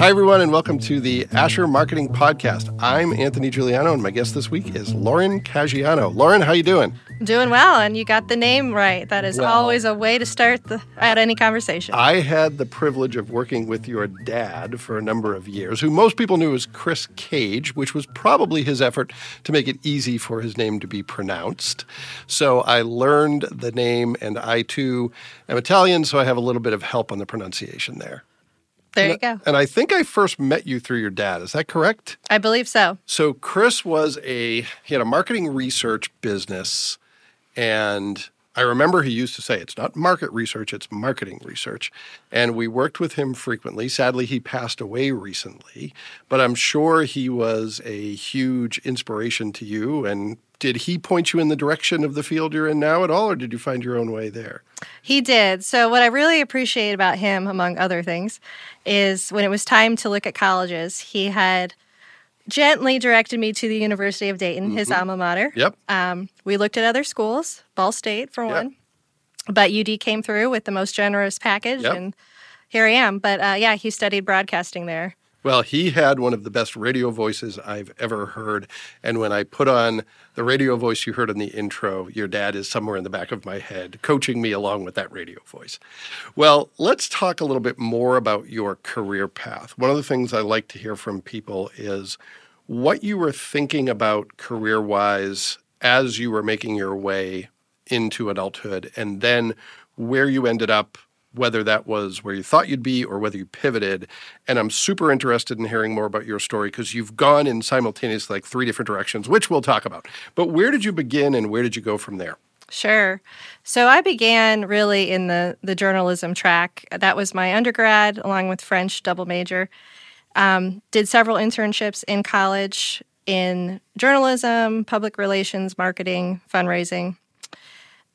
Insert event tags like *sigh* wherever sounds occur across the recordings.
Hi, everyone, and welcome to the Asher Marketing Podcast. I'm Anthony Giuliano, and my guest this week is Lauren Caggiano. Lauren, how you doing? Doing well, and you got the name right. That is Well- always a way to start the, at any conversation. I had the privilege of working with your dad for a number of years, who most people knew as Chris Cage, which was probably his effort to make it easy for his name to be pronounced. So I learned the name, and I too am Italian, so I have a little bit of help on the pronunciation there. There you go. And I think I first met you through your dad. Is that correct? I believe so. So Chris was a he had a marketing research business and I remember he used to say it's not market research, it's marketing research. And we worked with him frequently. Sadly, he passed away recently, but I'm sure he was a huge inspiration to you and did he point you in the direction of the field you're in now at all or did you find your own way there? He did. So, what I really appreciate about him, among other things, is when it was time to look at colleges, he had gently directed me to the University of Dayton, his alma mater. Yep. Um, we looked at other schools, Ball State for Yep. one, but UD came through with the most generous package, Yep. and here I am. But uh, yeah, he studied broadcasting there. Well, he had one of the best radio voices I've ever heard. And when I put on the radio voice you heard in the intro, your dad is somewhere in the back of my head, coaching me along with that radio voice. Well, let's talk a little bit more about your career path. One of the things I like to hear from people is what you were thinking about career wise as you were making your way into adulthood, and then where you ended up whether that was where you thought you'd be or whether you pivoted. And I'm super interested in hearing more about your story because you've gone in simultaneously like three different directions, which we'll talk about. But where did you begin and where did you go from there? Sure. So I began really in the the journalism track. That was my undergrad, along with French double major. Um, did several internships in college in journalism, public relations, marketing, fundraising,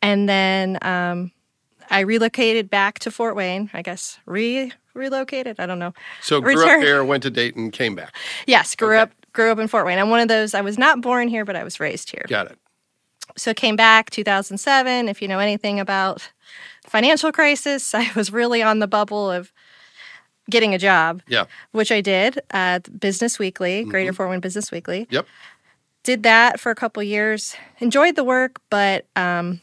and then um, I relocated back to Fort Wayne. I guess re relocated. I don't know. So *laughs* grew Return- up there, went to Dayton, came back. Yes, grew Okay. up grew up in Fort Wayne. I'm one of those. I was not born here, but I was raised here. Got it. so came back 2007 if you know anything about financial crisis *laughs* i was really on the bubble of getting a job Yeah. which i did at business weekly greater fort wayne business weekly Yep. did that for a couple years enjoyed the work but um,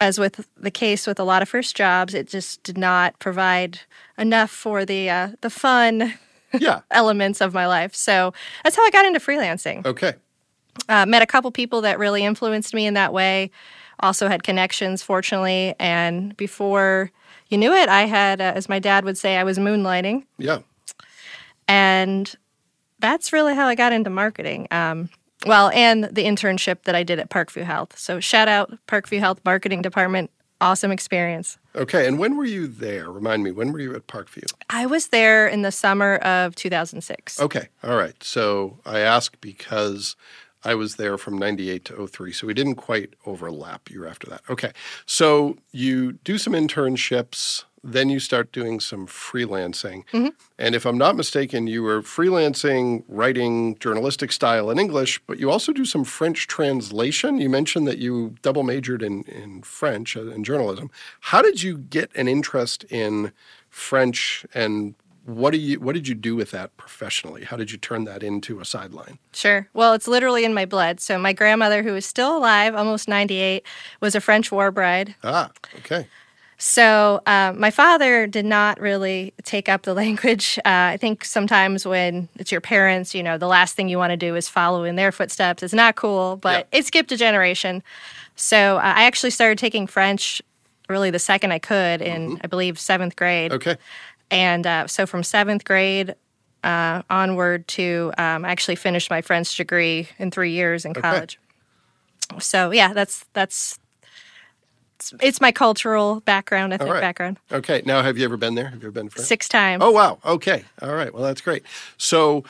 as with the case with a lot of first jobs it just did not provide enough for the uh, the fun *laughs* Yeah. elements of my life so that's how i got into freelancing Okay. uh, met a couple people that really influenced me in that way. Also had connections, fortunately. And before you knew it, I had, uh, as my dad would say, I was moonlighting. Yeah. And that's really how I got into marketing. Um, well, and the internship that I did at Parkview Health. So shout out Parkview Health Marketing Department. Awesome experience. Okay. And when were you there? Remind me, when were you at Parkview? I was there in the summer of 2006. Okay. All right. So I ask because I was there from 98 to 03. So we didn't quite overlap year after that. Okay. So you do some internships, then you start doing some freelancing. And if I'm not mistaken, you were freelancing, writing journalistic style in English, but you also do some French translation. You mentioned that you double majored in, in French and in journalism. How did you get an interest in French and what do you what did you do with that professionally? How did you turn that into a sideline? Sure. Well, it's literally in my blood. So my grandmother, who is still alive, almost 98, was a French war bride. Ah, okay. So uh, my father did not really take up the *laughs* language. Uh, I think sometimes when it's your parents, you know, the last thing you want to do is follow in their footsteps. It's not cool, but it skipped a generation. So uh, I actually started taking French really the second I could in, I believe, seventh grade. Okay. And uh, so from seventh grade uh, onward to um, I actually finished my French degree in three years in college. Okay. So yeah, that's that's it's, it's my cultural background, ethnic right. background. Okay. Now have you ever been there? Have you ever been France? Six times. Oh wow. Okay. All right. Well, that's great. So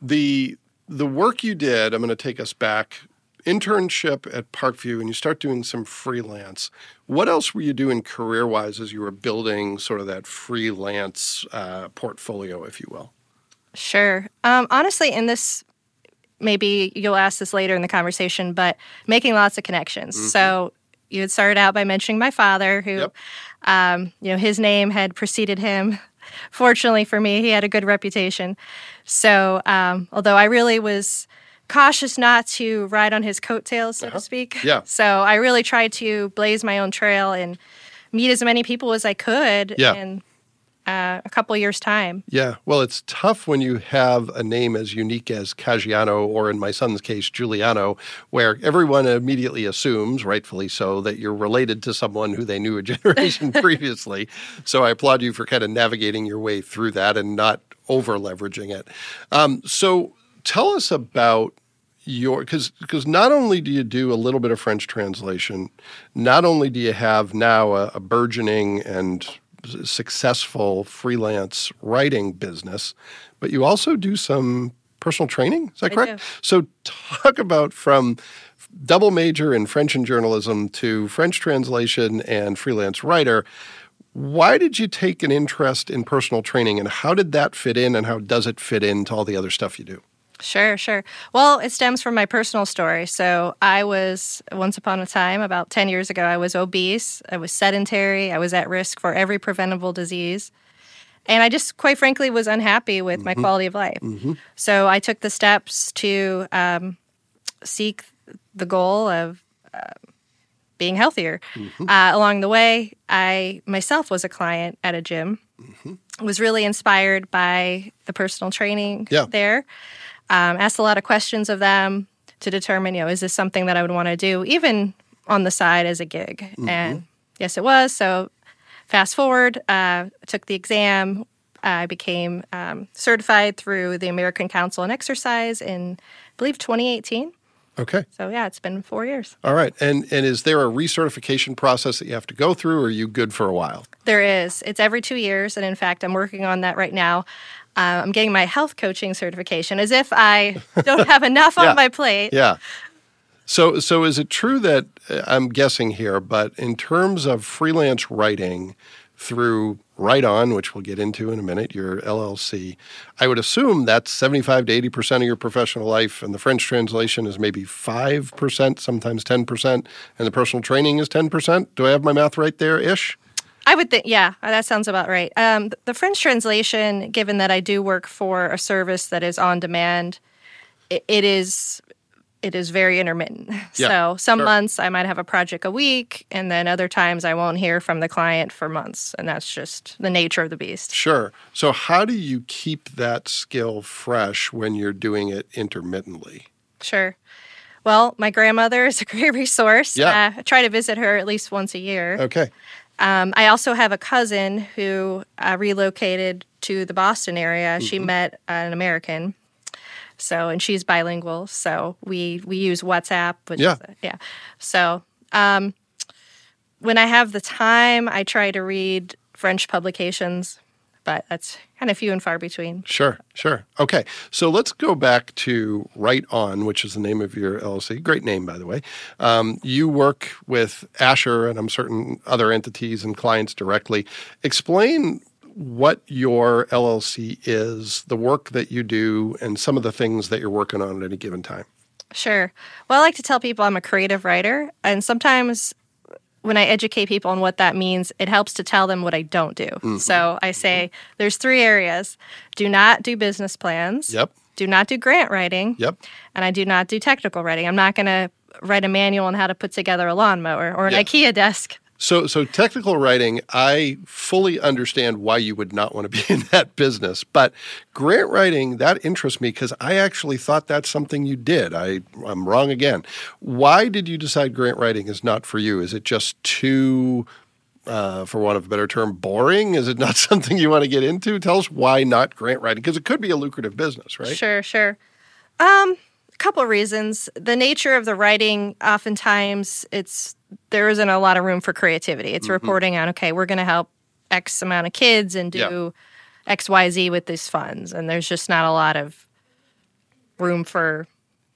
the the work you did, I'm going to take us back. Internship at Parkview, and you start doing some freelance. What else were you doing career wise as you were building sort of that freelance uh, portfolio, if you will? Sure. Um, honestly, in this, maybe you'll ask this later in the conversation, but making lots of connections. So you had started out by mentioning my father, who, Yep. um, you know, his name had preceded him *laughs* fortunately for me, he had a good reputation. So, um, although I really was cautious not to ride on his coattails, so to speak. Yeah. *laughs* So I really tried to blaze my own trail and meet as many people as I could Yeah. in uh, a couple years' time. Yeah, well, it's tough when you have a name as unique as Caggiano, or in my son's case, Giuliano, where everyone immediately assumes, rightfully so, that you're related to someone who they knew a *laughs* generation *laughs* previously. So I applaud you for kind of navigating your way through that and not over leveraging it. Um, so tell us about your because because not only do you do a little bit of French translation, not only do you have now a, a burgeoning and successful freelance writing business, but you also do some personal training. Is that correct? So talk about from double major in French and journalism to French translation and freelance writer. Why did you take an interest in personal training and how did that fit in and how does it fit into all the other stuff you do? Sure, sure. Well, it stems from my personal story. So I was, once upon a time, about 10 years ago, I was obese, I was sedentary, I was at risk for every preventable disease. And I just, quite frankly, was unhappy with my quality of life. So I took the steps to um, seek the goal of uh, being healthier. Uh, along the way, I myself was a client at a gym, was really inspired by the personal training Yeah. there um, asked a lot of questions of them to determine, you know, is this something that I would want to do, even on the side as a gig? And yes, it was. So fast forward, uh, took the exam. I became um, certified through the American Council on Exercise in, I believe, 2018. Okay. So yeah, it's been four years. All right. And and is there a recertification process that you have to go through or are you good for a while? There is. It's every two years, and in fact, I'm working on that right now. Uh, I'm getting my health coaching certification, as if I *laughs* don't have enough Yeah. on my plate. Yeah. So so is it true that uh, I'm guessing here, but in terms of freelance writing through Write On, which we'll get into in a minute, your LLC, I would assume that's 75 to 80% of your professional life, and the French translation is maybe 5%, sometimes 10%, and the personal training is 10%. Do I have my math right there ish? I would think, yeah, that sounds about right. Um, the French translation, given that I do work for a service that is on demand, it, it is it is very intermittent. *laughs* Yeah, so some sure. months I might have a project a week, and then other times I won't hear from the client for months, and that's just the nature of the beast. Sure. So, how do you keep that skill fresh when you're doing it intermittently? Sure. Well, my grandmother is a *laughs* great resource. Yeah. Uh, I try to visit her at least once a year. Okay. Um, I also have a cousin who uh, relocated to the Boston area. She Mm-hmm. met an American, so and she's bilingual. So we we use WhatsApp. Which Yeah. is, yeah. So um, when I have the time, I try to read French publications, but that's kind of few and far between. Sure, sure. Okay, so let's go back to Write On, which is the name of your LLC. Great name, by the way. Um, you work with Asher and I'm certain other entities and clients directly. Explain what your LLC is, the work that you do, and some of the things that you're working on at any given time. Sure. Well, I like to tell people I'm a creative writer, and sometimes when I educate people on what that means, it helps to tell them what I don't do. Mm-hmm. So I say there's three areas: do not do business plans. Yep, Do not do grant writing. yep. And I do not do technical writing. I'm not going to write a manual on how to put together a lawnmower or an Yeah. IKEA desk. So, so technical writing, I fully understand why you would not want to be *laughs* in that business. But grant writing, that interests me because I actually thought that's something you did. I, I'm wrong again. Why did you decide grant writing is not for you? Is it just too, uh, for want of a better term, boring? Is it not *laughs* something you want to get into? Tell us why not grant writing because it could be a lucrative business, right? Sure, sure. Um, a couple reasons. The nature of the writing, oftentimes, it's there isn't a lot of room for creativity. It's reporting on, okay, we're going to help X amount of kids and Yeah. do X, Y, Z with these funds, and there's just not a lot of room for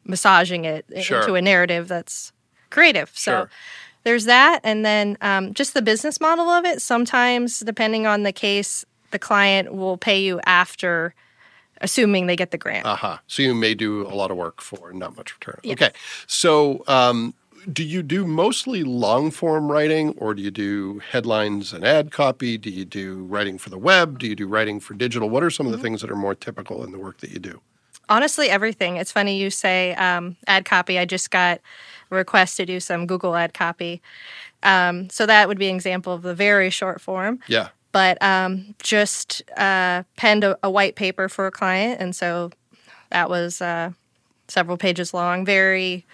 massaging it Sure. into a narrative that's creative. So. Sure. There's that, and then um, just the business model of it. Sometimes, depending on the case, the client will pay you after, assuming they get the grant. Aha. So you may do a lot of work for not much return. Yes. Okay. So um, do you do mostly long form writing or do you do headlines and ad copy? Do you do writing for the web? Do you do writing for digital? What are some of the things that are more typical in the work that you do? Honestly, everything. It's funny you say um, ad copy. I just got a request to do some Google ad copy. Um, so that would be an example of the very short form. Yeah. But um, just uh, penned a, a, white paper for a client. And so that was uh, several pages long. Very,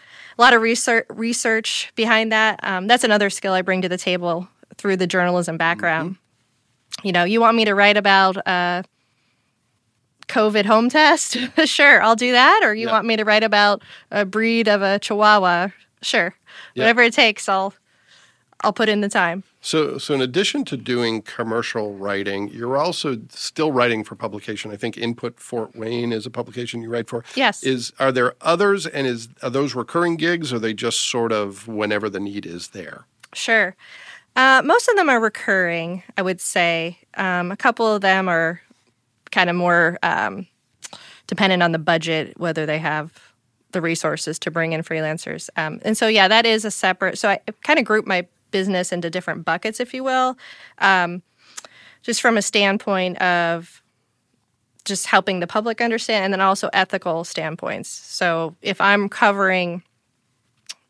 a lot of research, research behind that. Um, that's another skill I bring to the table through the journalism background. Mm-hmm. You know, you want me to write about uh, COVID home test? *laughs* sure, I'll do that. Or you yeah. want me to write about a breed of a Chihuahua? Sure, yeah. whatever it takes, I'll I'll put in the time. So, so in addition to doing commercial writing, you're also still writing for publication. I think Input Fort Wayne is a publication you write for. Yes. Is are there others, and is are those recurring gigs, or are they just sort of whenever the need is there? Sure. Uh, most of them are recurring, I would say. Um, a couple of them are kind of more um, dependent on the budget, whether they have the resources to bring in freelancers. Um, and so, yeah, that is a separate. So I kind of group my business into different buckets, if you will, um, just from a standpoint of just helping the public understand and then also ethical standpoints. So if I'm covering,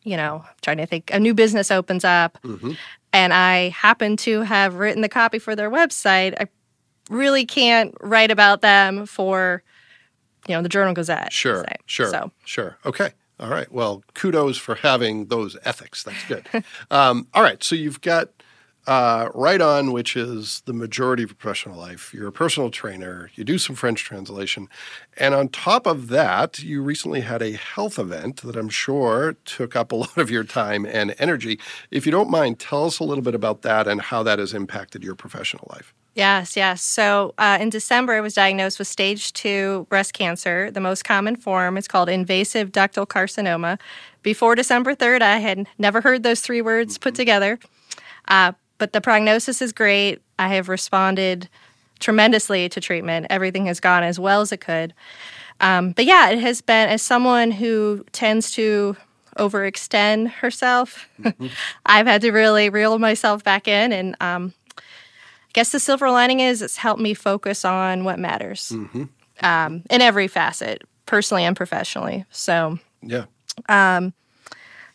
you know, trying to think, a new business opens up mm-hmm. and I happen to have written the copy for their website, I really can't write about them for, you know, the Journal Gazette. Sure, sure, so. sure. Okay. All right. Well, kudos for having those ethics. That's good. *laughs* um, all right. So you've got uh, Write On, which is the majority of professional life. You're a personal trainer. You do some French translation. And on top of that, you recently had a health event that I'm sure took up a *laughs* lot of your time and energy. If you don't mind, tell us a little bit about that and how that has impacted your professional life. Yes, yes. So uh, in December, I was diagnosed with stage two breast cancer. The most common form is called invasive ductal carcinoma. Before December 3rd, I had never heard those three words put together. Uh, but the prognosis is great. I have responded tremendously to treatment. Everything has gone as well as it could. Um, but yeah, it has been, as someone who tends to overextend herself, mm-hmm. *laughs* I've had to really reel myself back in and um, guess the silver lining is it's helped me focus on what matters mm-hmm. um, in every facet, personally and professionally. So, yeah. Um,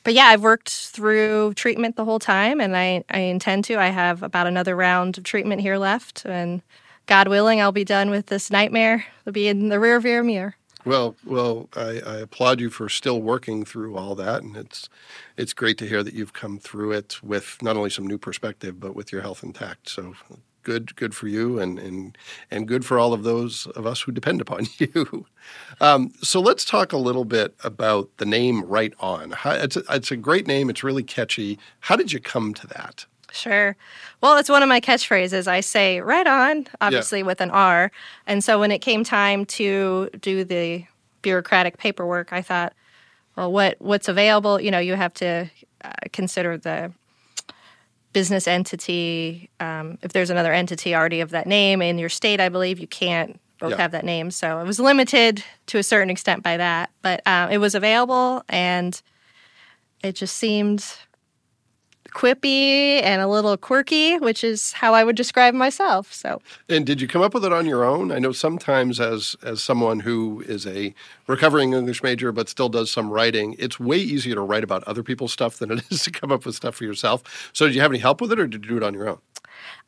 but yeah, I've worked through treatment the whole time, and I, I intend to. I have about another round of treatment here left, and God willing, I'll be done with this nightmare. It'll be in the rear view mirror. Well, well, I, I, applaud you for still working through all that, and it's it's great to hear that you've come through it with not only some new perspective, but with your health intact. So good, good for you, and and and good for all of those of us who depend upon *laughs* you. Um, so let's talk a little bit about the name Write On. How, it's a, it's a great name. It's really catchy. How did you come to that? Sure. Well, it's one of my catchphrases. I say right on, obviously yeah. with an R. And so when it came time to do the bureaucratic paperwork, I thought, well, what what's available? You know, you have to uh, consider the business entity. Um, if there's another entity already of that name in your state, I believe you can't both yeah. have that name. So it was limited to a certain extent by that, but uh, it was available and it just seemed quippy and a little quirky, which is how I would describe myself. So, and did you come up with it on your own? I know sometimes, as as someone who is a recovering English major but still does some writing, it's way easier to write about other people's stuff than it *laughs* is to come up with stuff for yourself. So, did you have any help with it, or did you do it on your own?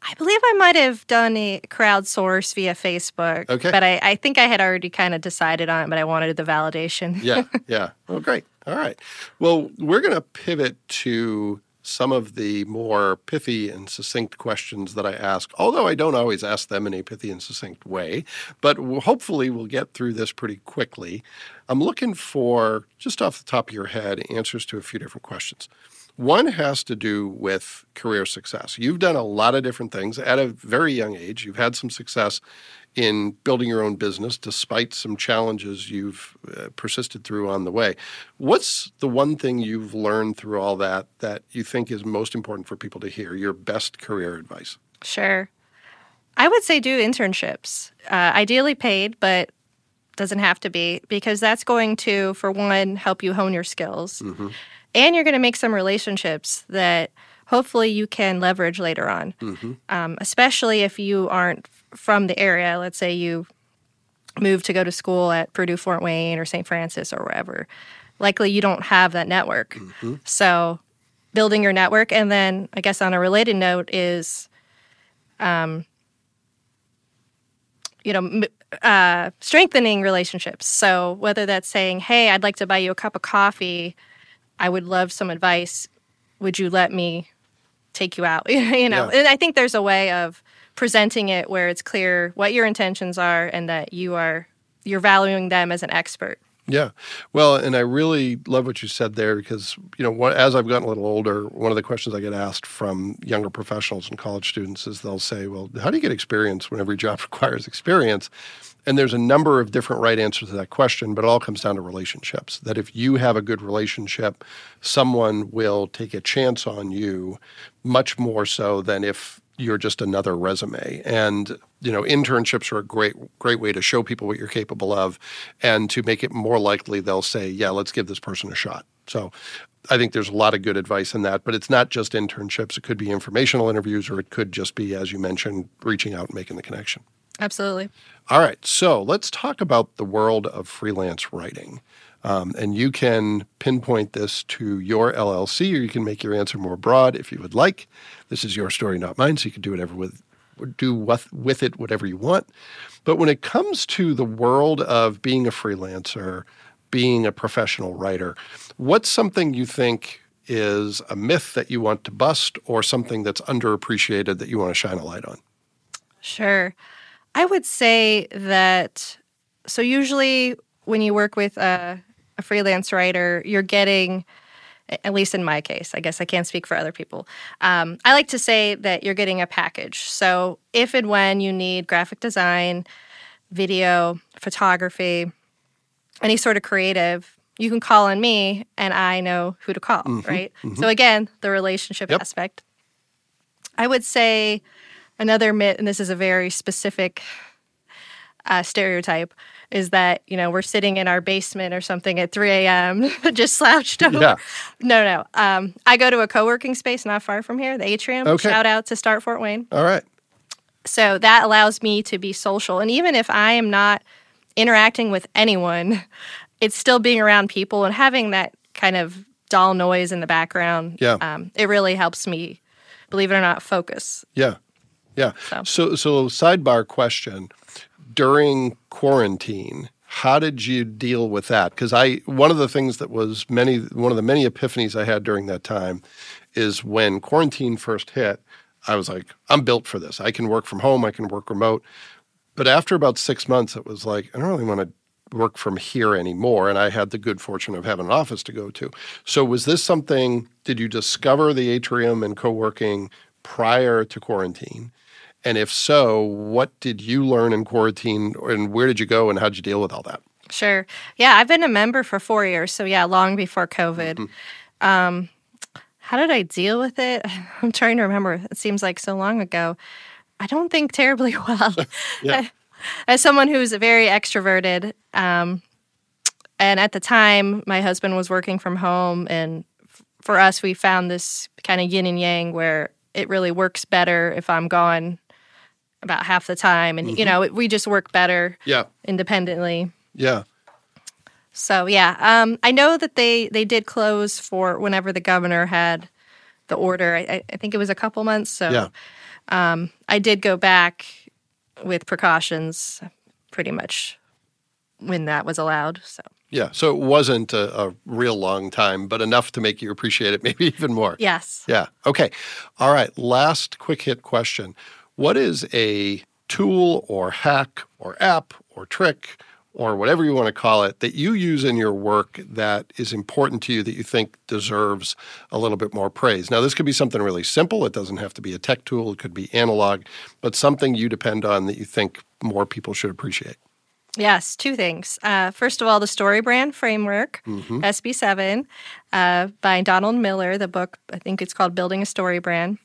I believe I might have done a crowdsource via Facebook. Okay. But I, I think I had already kind of decided on it, but I wanted the validation. yeah, *laughs* yeah. Oh, great. All right. Well, we're going to pivot to some of the more pithy and succinct questions that I ask, although I don't always ask them in a pithy and succinct way, but hopefully we'll get through this pretty quickly. I'm looking for, just off the top of your head, answers to a few different questions. One has to do with career success. You've done a lot of different things at a very young age. You've had some success in building your own business despite some challenges you've uh, persisted through on the way. What's the one thing you've learned through all that that you think is most important for people to hear? Your best career advice? Sure. I would say do internships, uh, ideally paid, but doesn't have to be because that's going to, for one, help you hone your skills. Mm-hmm. And you're going to make some relationships that hopefully you can leverage later on, um, especially if you aren't from the area. Let's say you moved to go to school at Purdue Fort Wayne or St. Francis or wherever. Likely you don't have that network. So building your network, and then I guess on a related note is, um, you know, m- uh, strengthening relationships. So whether that's saying, "Hey, I'd like to buy you a cup of coffee. I would love some advice. Would you let me take you out?" *laughs* you know, Yeah. and I think there's a way of presenting it where it's clear what your intentions are and that you are you're valuing them as an expert. Yeah. Well, and I really love what you said there because, you know, what, as I've gotten a little older, one of the questions I get asked from younger professionals and college students is they'll say, well, how do you get experience when every job *laughs* requires experience? And there's a number of different right answers to that question, but it all comes down to relationships. That if you have a good relationship, someone will take a chance on you much more so than if you're just another resume. And you know, internships are a great great way to show people what you're capable of and to make it more likely they'll say, "Yeah, let's give this person a shot." So, I think there's a lot of good advice in that, but it's not just internships. It could be informational interviews or it could just be as you mentioned, reaching out and making the connection. Absolutely. All right, so let's talk about the world of freelance writing. Um, and you can pinpoint this to your LLC, or you can make your answer more broad if you would like. This is your story, not mine, so you can do whatever with do with, with it whatever you want. But when it comes to the world of being a freelancer, being a professional writer, what's something you think is a myth that you want to bust, or something that's underappreciated that you want to shine a light on? Sure. I would say that so usually when you work with a, a freelance writer, you're getting at least in my case, I guess I can't speak for other people. Um, I like to say that you're getting a package. So if and when you need graphic design, video, photography, any sort of creative, you can call on me and I know who to call, right? So again, the relationship Yep. aspect. I would say another myth, and this is a very specific uh, stereotype, is that you know we're sitting in our basement or something at 3 a.m. *laughs* just slouched over. Yeah. No, no. Um, I go to a co-working space not far from here, the Atrium. Okay. Shout out to Start Fort Wayne. All right. So that allows me to be social, and even if I am not interacting with anyone, it's still being around people and having that kind of dull noise in the background. Yeah. Um, it really helps me, believe it or not, focus. Yeah. Yeah. So- So, so sidebar question: during quarantine, how did you deal with that? Because I one of the things that was many one of the many epiphanies I had during that time is when quarantine first hit. I was like, I'm built for this. I can work from home. I can work remote. But after about six months, it was like I don't really want to work from here anymore. And I had the good fortune of having an office to go to. So was this something? Did you discover the atrium and co-working prior to quarantine? And if so, what did you learn in quarantine and where did you go and how did you deal with all that? Sure. Yeah, I've been a member for four years. So, yeah, long before COVID. Um, how did I deal with it? *laughs* I'm trying to remember. It seems like so long ago. I don't think terribly *laughs* well. *laughs* Yeah. As someone who's very extroverted, um, and at the time, my husband was working from home. And f- for us, we found this kind of yin and yang where it really works better if I'm gone about half the time. And, you know, it, we just work better Yeah. independently. Yeah. So yeah, um, I know that they they did close for whenever the governor had the order. I, I- think it was a couple months. So Yeah. I did go back with precautions, pretty much when that was allowed. So Yeah. So it wasn't a, a real long time, but enough to make you appreciate it maybe *laughs* even more. yes, Yeah. Okay. All right. Last quick hit question. What is a tool or hack or app or trick or whatever you want to call it that you use in your work that is important to you that you think deserves a little bit more praise? Now, this could be something really simple. It doesn't have to be a tech tool, it could be analog, but something you depend on that you think more people should appreciate. yes, two things. Uh, first of all, the Story Brand Framework, SB7, uh, by Donald Miller. The book, I think it's called Building a Story Brand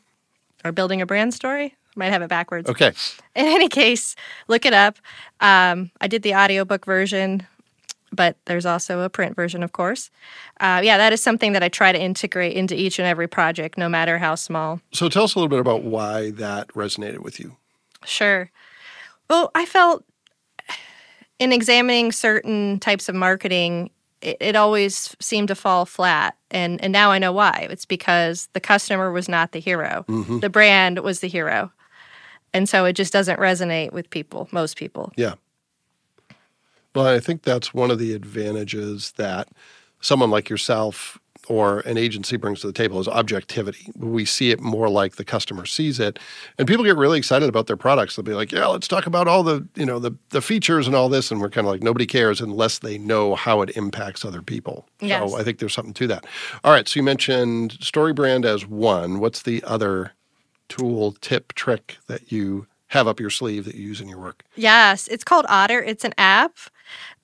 or Building a Brand Story. Might have it backwards. Okay. *laughs* in any case, look it up. Um, I did the audiobook version. but there's also a print version, of course. Uh, yeah, that is something that I try to integrate into each and every project, no matter how small. So tell us a little bit about why that resonated with you. Sure. Well, I felt in examining certain types of marketing, it, it, always seemed to fall flat. And, and now I know why. It's because the customer was not the hero, mm-hmm. the brand was the hero. And so it just doesn't resonate with people, most people. Yeah. Well, I think that's one of the advantages that someone like yourself or an agency brings to the table is objectivity. We see it more like the customer sees it, and people get really excited about their products. They'll be like, "Yeah, let's talk about all the you know the the features and all this," and we're kind of like nobody cares unless they know how it impacts other people. Yes. So I think there's something to that. All right, so you mentioned StoryBrand as one. What's the other tool, tip, trick that you have up your sleeve that you use in your work? Yes, it's called Otter. It's an app.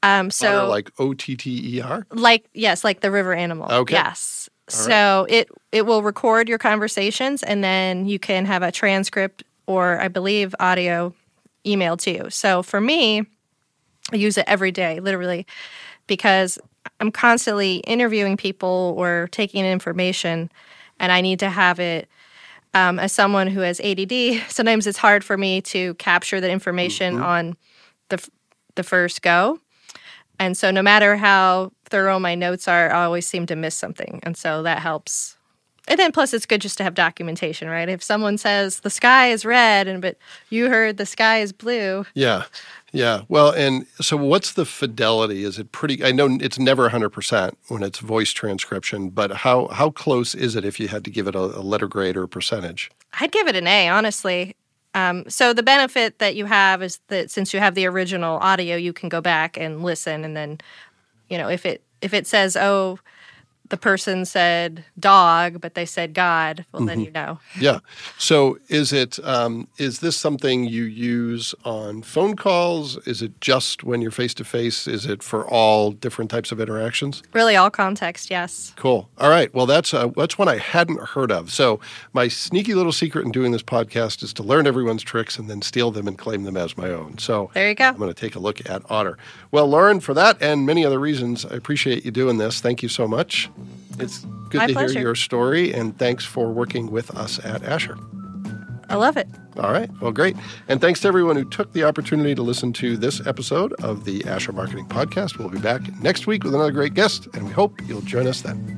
Um, so Otter, like O T T E R, like yes, like the river animal. Okay. Yes. All so right. it it will record your conversations, and then you can have a transcript or I believe audio emailed to you. So for me, I use it every day, literally, because I'm constantly interviewing people or taking information, and I need to have it um, as someone who has ADD, *laughs* sometimes it's hard for me to capture the information mm-hmm. on the the first go. And so, no matter how thorough my notes are, I always seem to miss something, and so that helps. And then, plus, it's good just to have documentation, right? If someone says the sky is red, and but you heard the sky is blue, yeah, yeah. Well, and so what's the fidelity? Is it pretty? I know it's never 100% when it's voice transcription, but how how close is it if you had to give it a, a letter grade or a percentage? I'd give it an A, honestly. Um, so the benefit that you have is that since you have the original audio, you can go back and listen, and then, you know, if it if it says, oh, the person said dog, but they said God, well, mm-hmm. then you know. yeah. So is it um, is this something you use on phone calls? Is it just when you're face to face? Is it for all different types of interactions? Really, all context. Yes. Cool. All right. Well, that's uh, that's one I hadn't heard of. So my sneaky little secret in doing this podcast is to learn everyone's tricks and then steal them and claim them as my own. So there you go. I'm going to take a look at Otter. Well, Lauren, for that and many other reasons, I appreciate you doing this. Thank you so much. It's good My to pleasure. hear your story, and thanks for working with us at Asher. I love it. All right. Well, great. And thanks to everyone who took the opportunity to listen to this episode of the Asher Marketing Podcast. We'll be back next week with another great guest, and we hope you'll join us then.